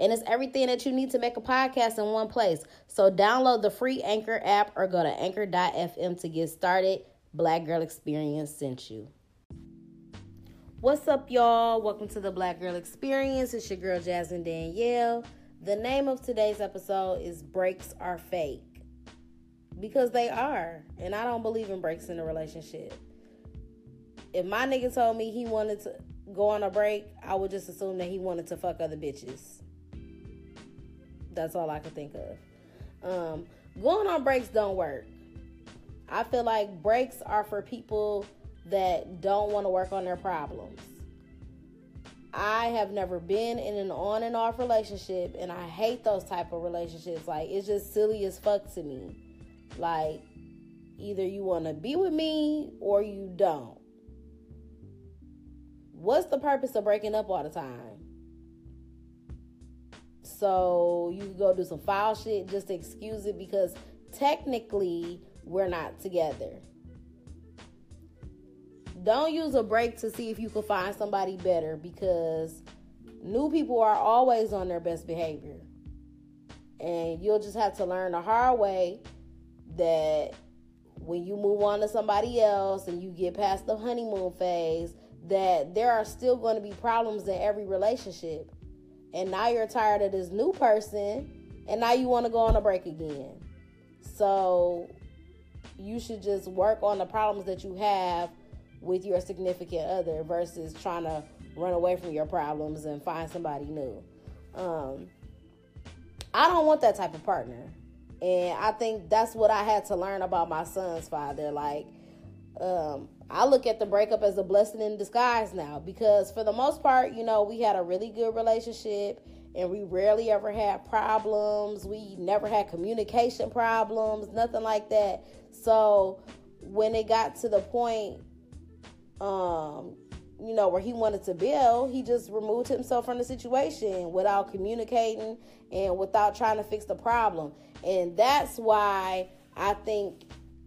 And it's everything that you need to make a podcast in one place. So download the free Anchor app or go to anchor.fm to get started. Black Girl Experience sent you. What's up, y'all? Welcome to the Black Girl Experience. It's your girl, Jasmine Danielle. The name of today's episode is Breaks Are Fake. Because they are. And I don't believe in breaks in a relationship. If my nigga told me he wanted to go on a break, I would just assume that he wanted to fuck other bitches. That's all I could think of. Um, going on breaks don't work. I feel like breaks are for people that don't want to work on their problems. I have never been in an on and off relationship and I hate those type of relationships. Like it's just silly as fuck to me. Like either you want to be with me or you don't. What's the purpose of breaking up all the time? So you can go do some foul shit just to excuse it because technically we're not together. Don't use a break to see if you can find somebody better because new people are always on their best behavior. And you'll just have to learn the hard way that when you move on to somebody else and you get past the honeymoon phase, that there are still going to be problems in every relationship. And now you're tired of this new person, and now you want to go on a break again. So you should just work on the problems that you have with your significant other versus trying to run away from your problems and find somebody new. Um, I don't want that type of partner. And I think that's what I had to learn about my son's father. Like, um, I look at the breakup as a blessing in disguise now because, for the most part, you know, we had a really good relationship and we rarely ever had problems. We never had communication problems, nothing like that. So when it got to the point, um, you know, where he wanted to build, he just removed himself from the situation without communicating and without trying to fix the problem. And that's why I think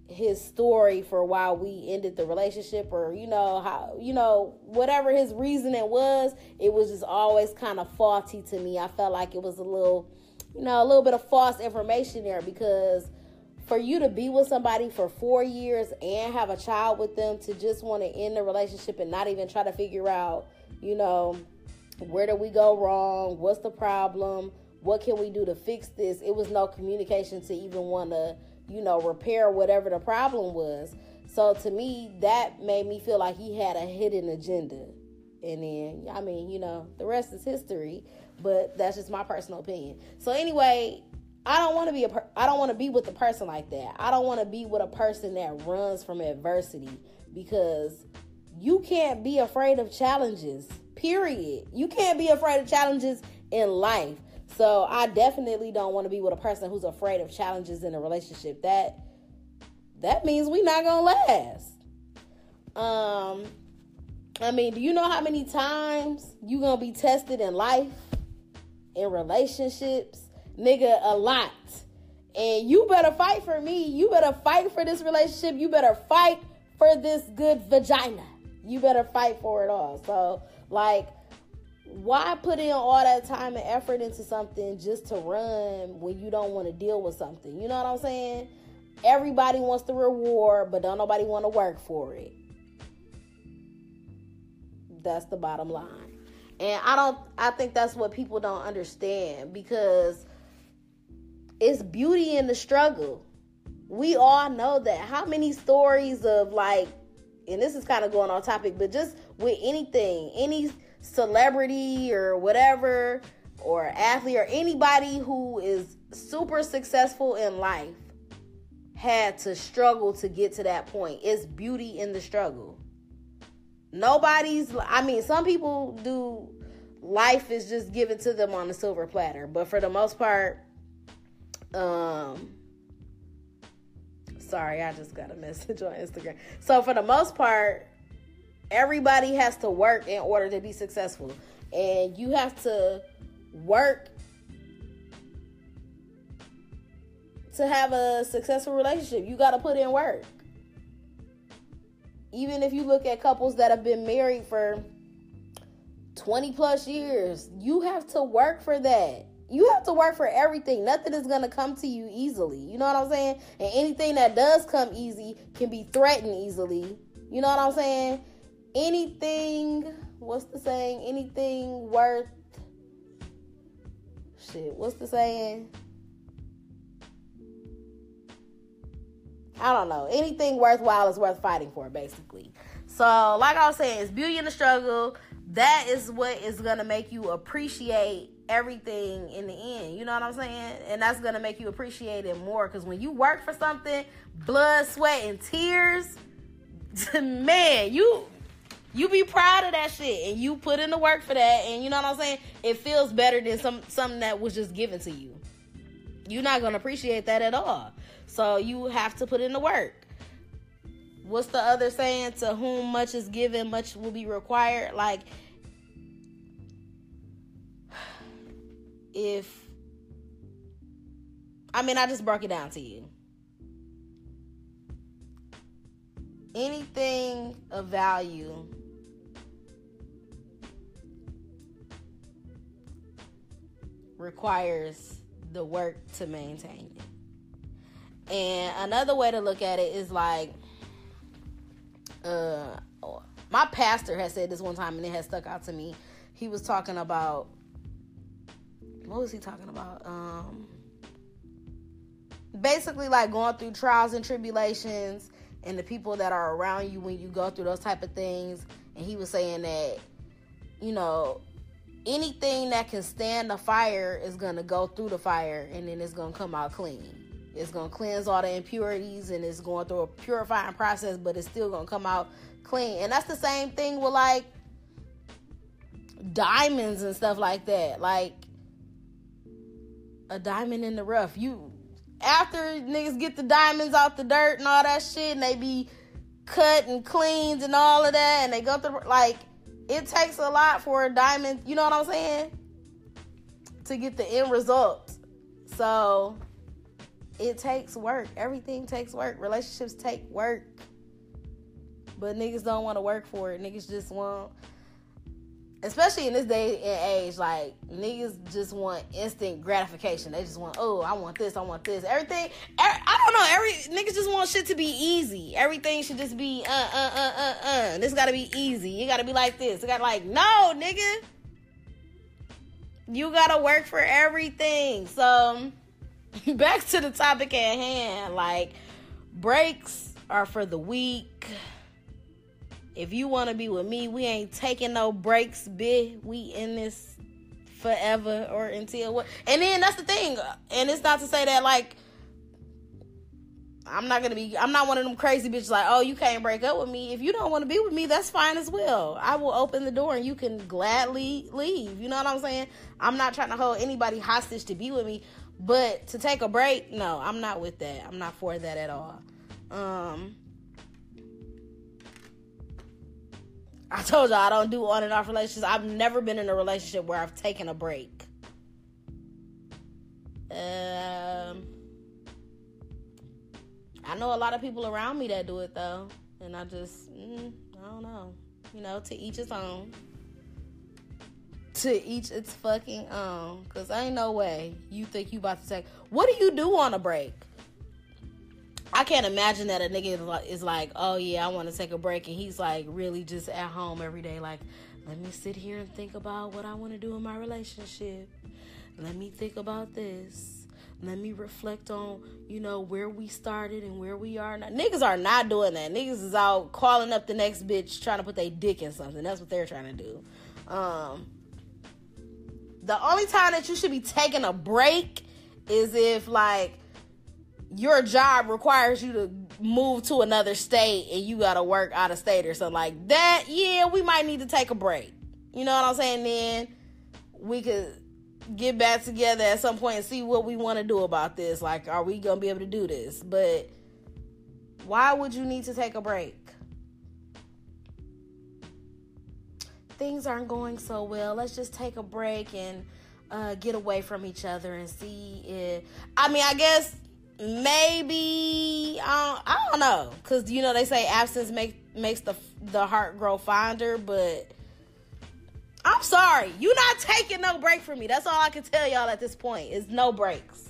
his story for why we ended the relationship or you know how you know whatever his reasoning was it was just always kind of faulty to me. I felt like it was a little you know a little bit of false information there because for you to be with somebody for four years and have a child with them to just want to end the relationship and not even try to figure out you know where do we go wrong? What's the problem? What can we do to fix this? It was no communication to even want to you know, repair whatever the problem was. So to me, that made me feel like he had a hidden agenda. And then, I mean, you know, the rest is history, but that's just my personal opinion. So anyway, I don't want to be a per- I don't want to be with a person like that. I don't want to be with a person that runs from adversity because you can't be afraid of challenges. Period. You can't be afraid of challenges in life. So I definitely don't want to be with a person who's afraid of challenges in a relationship. That that means we're not gonna last. Um, I mean, do you know how many times you gonna be tested in life, in relationships, nigga? A lot. And you better fight for me. You better fight for this relationship. You better fight for this good vagina. You better fight for it all. So, like, why put in all that time and effort into something just to run when you don't want to deal with something? You know what I'm saying? Everybody wants the reward, but don't nobody want to work for it. That's the bottom line. And I don't I think that's what people don't understand because it's beauty in the struggle. We all know that. How many stories of like and this is kind of going on topic, but just with anything, any celebrity or whatever, or athlete or anybody who is super successful in life had to struggle to get to that point. It's beauty in the struggle. Nobody's, I mean, some people do, life is just given to them on a silver platter, but for the most part, um, Sorry, I just got a message on Instagram. So for the most part, everybody has to work in order to be successful. And you have to work to have a successful relationship. You got to put in work. Even if you look at couples that have been married for 20 plus years, you have to work for that. You have to work for everything. Nothing is going to come to you easily. You know what I'm saying? And anything that does come easy can be threatened easily. You know what I'm saying? Anything, what's the saying? Anything worth shit. What's the saying? I don't know. Anything worthwhile is worth fighting for, basically. So, like I was saying, it's beauty in the struggle. That is what is gonna make you appreciate everything in the end. You know what I'm saying? And that's gonna make you appreciate it more. Cause when you work for something, blood, sweat, and tears, man, you you be proud of that shit and you put in the work for that and you know what I'm saying? It feels better than some something that was just given to you. You're not gonna appreciate that at all. So you have to put in the work. What's the other saying? To whom much is given, much will be required. Like if I mean I just broke it down to you. Anything of value requires the work to maintain it. And another way to look at it is like, uh, my pastor has said this one time and it has stuck out to me. He was talking about, what was he talking about? Um, basically, like going through trials and tribulations and the people that are around you when you go through those type of things. And he was saying that, you know, anything that can stand the fire is going to go through the fire and then it's going to come out clean. It's going to cleanse all the impurities and it's going through a purifying process, but it's still going to come out clean. And that's the same thing with like diamonds and stuff like that. Like a diamond in the rough. You after niggas get the diamonds off the dirt and all that shit and they be cut and cleaned and all of that and they go through like it takes a lot for a diamond, you know what I'm saying? To get the end result. So it takes work. Everything takes work. Relationships take work. But niggas don't want to work for it. Niggas just want especially in this day and age, like niggas just want instant gratification. They just want, oh, I want this, I want this, everything. Er, I don't know, every niggas just want shit to be easy. Everything should just be uh uh uh uh uh. This got to be easy. You got to be like this. You got to like, no, nigga. You got to work for everything. So back to the topic at hand, like breaks are for the weak if you want to be with me, we ain't taking no breaks, bitch. We in this forever or until what. And then that's the thing. And it's not to say that like I'm not gonna be. I'm not one of them crazy bitches like, oh, you can't break up with me. If you don't want to be with me, that's fine as well. I will open the door and you can gladly leave. You know what I'm saying? I'm not trying to hold anybody hostage to be with me, but to take a break, no, I'm not with that. I'm not for that at all. Um, I told y'all I don't do on and off relationships. I've never been in a relationship where I've taken a break. Um, I know a lot of people around me that do it though, and I just mm, I don't know. You know, to each his own. To each its fucking own. Cause ain't no way you think you about to take. What do you do on a break? I can't imagine that a nigga is like, oh yeah, I want to take a break, and he's like really just at home every day, like, let me sit here and think about what I want to do in my relationship. Let me think about this. Let me reflect on, you know, where we started and where we are now. Niggas are not doing that. Niggas is out calling up the next bitch trying to put their dick in something. That's what they're trying to do. Um, the only time that you should be taking a break is if like your job requires you to move to another state and you got to work out of state or something like that, yeah, we might need to take a break. You know what I'm saying? Then we could get back together at some point and see what we want to do about this. Like, are we going to be able to do this? But Why would you need to take a break? Things aren't going so well. Let's just take a break and uh, get away from each other and see if. I mean, I guess maybe uh, I don't know because you know they say absence make makes the the heart grow fonder, but I'm sorry, You're not taking no break from me. That's all I can tell y'all at this point is no breaks.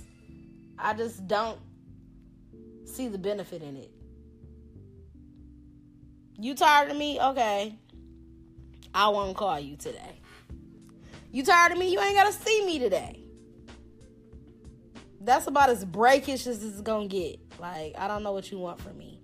I just don't see the benefit in it. You tired of me? Okay. I won't call you today. You tired of me? You ain't gotta see me today. That's about as breakish as it's gonna get. Like, I don't know what you want from me.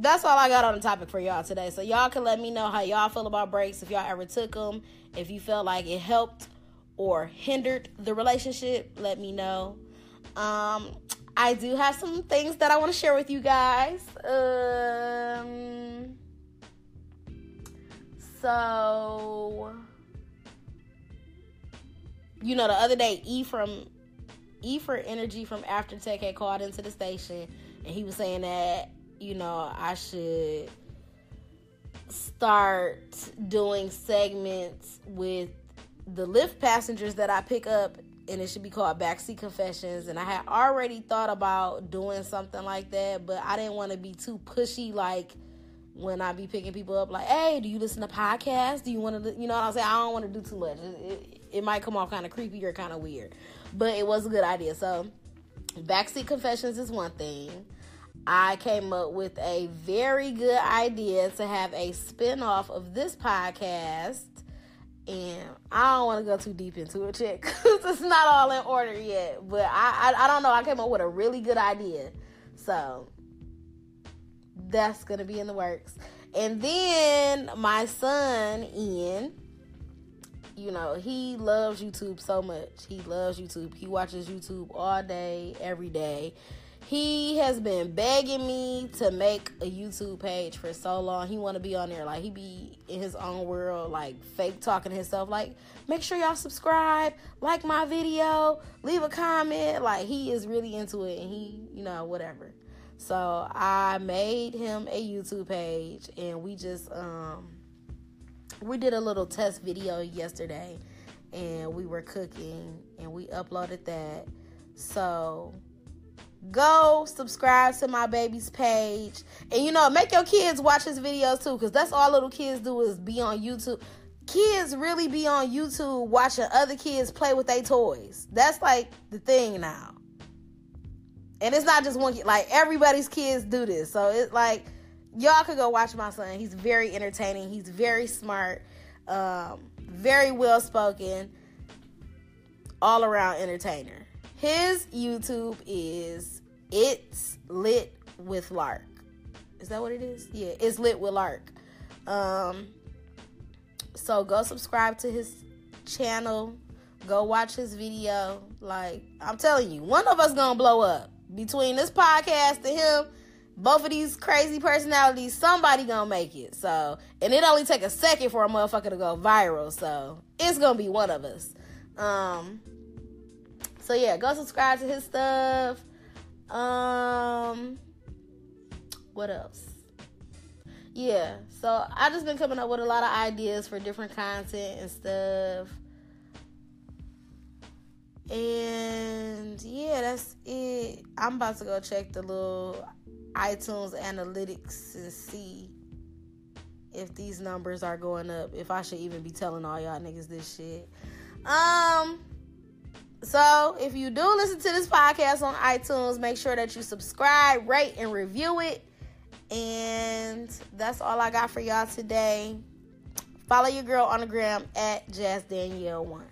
That's all I got on the topic for y'all today. So y'all can let me know how y'all feel about breaks if y'all ever took them, if you felt like it helped or hindered the relationship, let me know. Um, I do have some things that I want to share with you guys. Um, so, you know, the other day, E from E for Energy from After Tech had called into the station, and he was saying that you know I should start doing segments with the Lyft passengers that I pick up, and it should be called Backseat Confessions. And I had already thought about doing something like that, but I didn't want to be too pushy, like when I be picking people up, like, hey, do you listen to podcasts? Do you want to, you know what I'm saying? I don't want to do too much. It, it, it might come off kind of creepy or kind of weird, but it was a good idea. So, Backseat Confessions is one thing. I came up with a very good idea to have a spin-off of this podcast and I don't want to go too deep into it yet because it's not all in order yet. But I, I, I don't know. I came up with a really good idea, so that's gonna be in the works. And then my son Ian, you know, he loves YouTube so much. He loves YouTube. He watches YouTube all day, every day he has been begging me to make a YouTube page for so long. He want to be on there, like he be in his own world, like fake talking to himself. Like, make sure y'all subscribe, like my video, leave a comment. Like he is really into it, and he, you know, whatever. So I made him a YouTube page, and we just um we did a little test video yesterday, and we were cooking, and we uploaded that. So go subscribe to my baby's page. And you know make your kids watch his videos too because that's all little kids do is be on youtube. Kids really be on youtube watching other kids play with their toys. That's like the thing now. And it's not just one kid like everybody's kids do this. So it's like y'all could go watch my son. He's very entertaining. He's very smart um, very well spoken all around entertainer his YouTube is It's Lit with Lark. Is that what it is? Yeah, it's lit with Lark. Um, so go subscribe to his channel. Go watch his video. Like I'm telling you, one of us gonna blow up. Between this podcast and him, both of these crazy personalities, somebody gonna make it. So, and it only take a second for a motherfucker to go viral. So it's gonna be one of us. Um, so yeah, go subscribe to his stuff. Um, what else? Yeah, so I just been coming up with a lot of ideas for different content and stuff. And yeah, that's it. I'm about to go check the little iTunes analytics and see if these numbers are going up. If I should even be telling all y'all niggas this shit. Um, so, if you do listen to this podcast on iTunes, make sure that you subscribe, rate, and review it. And that's all I got for y'all today. Follow your girl on the gram at Jazz Danielle One.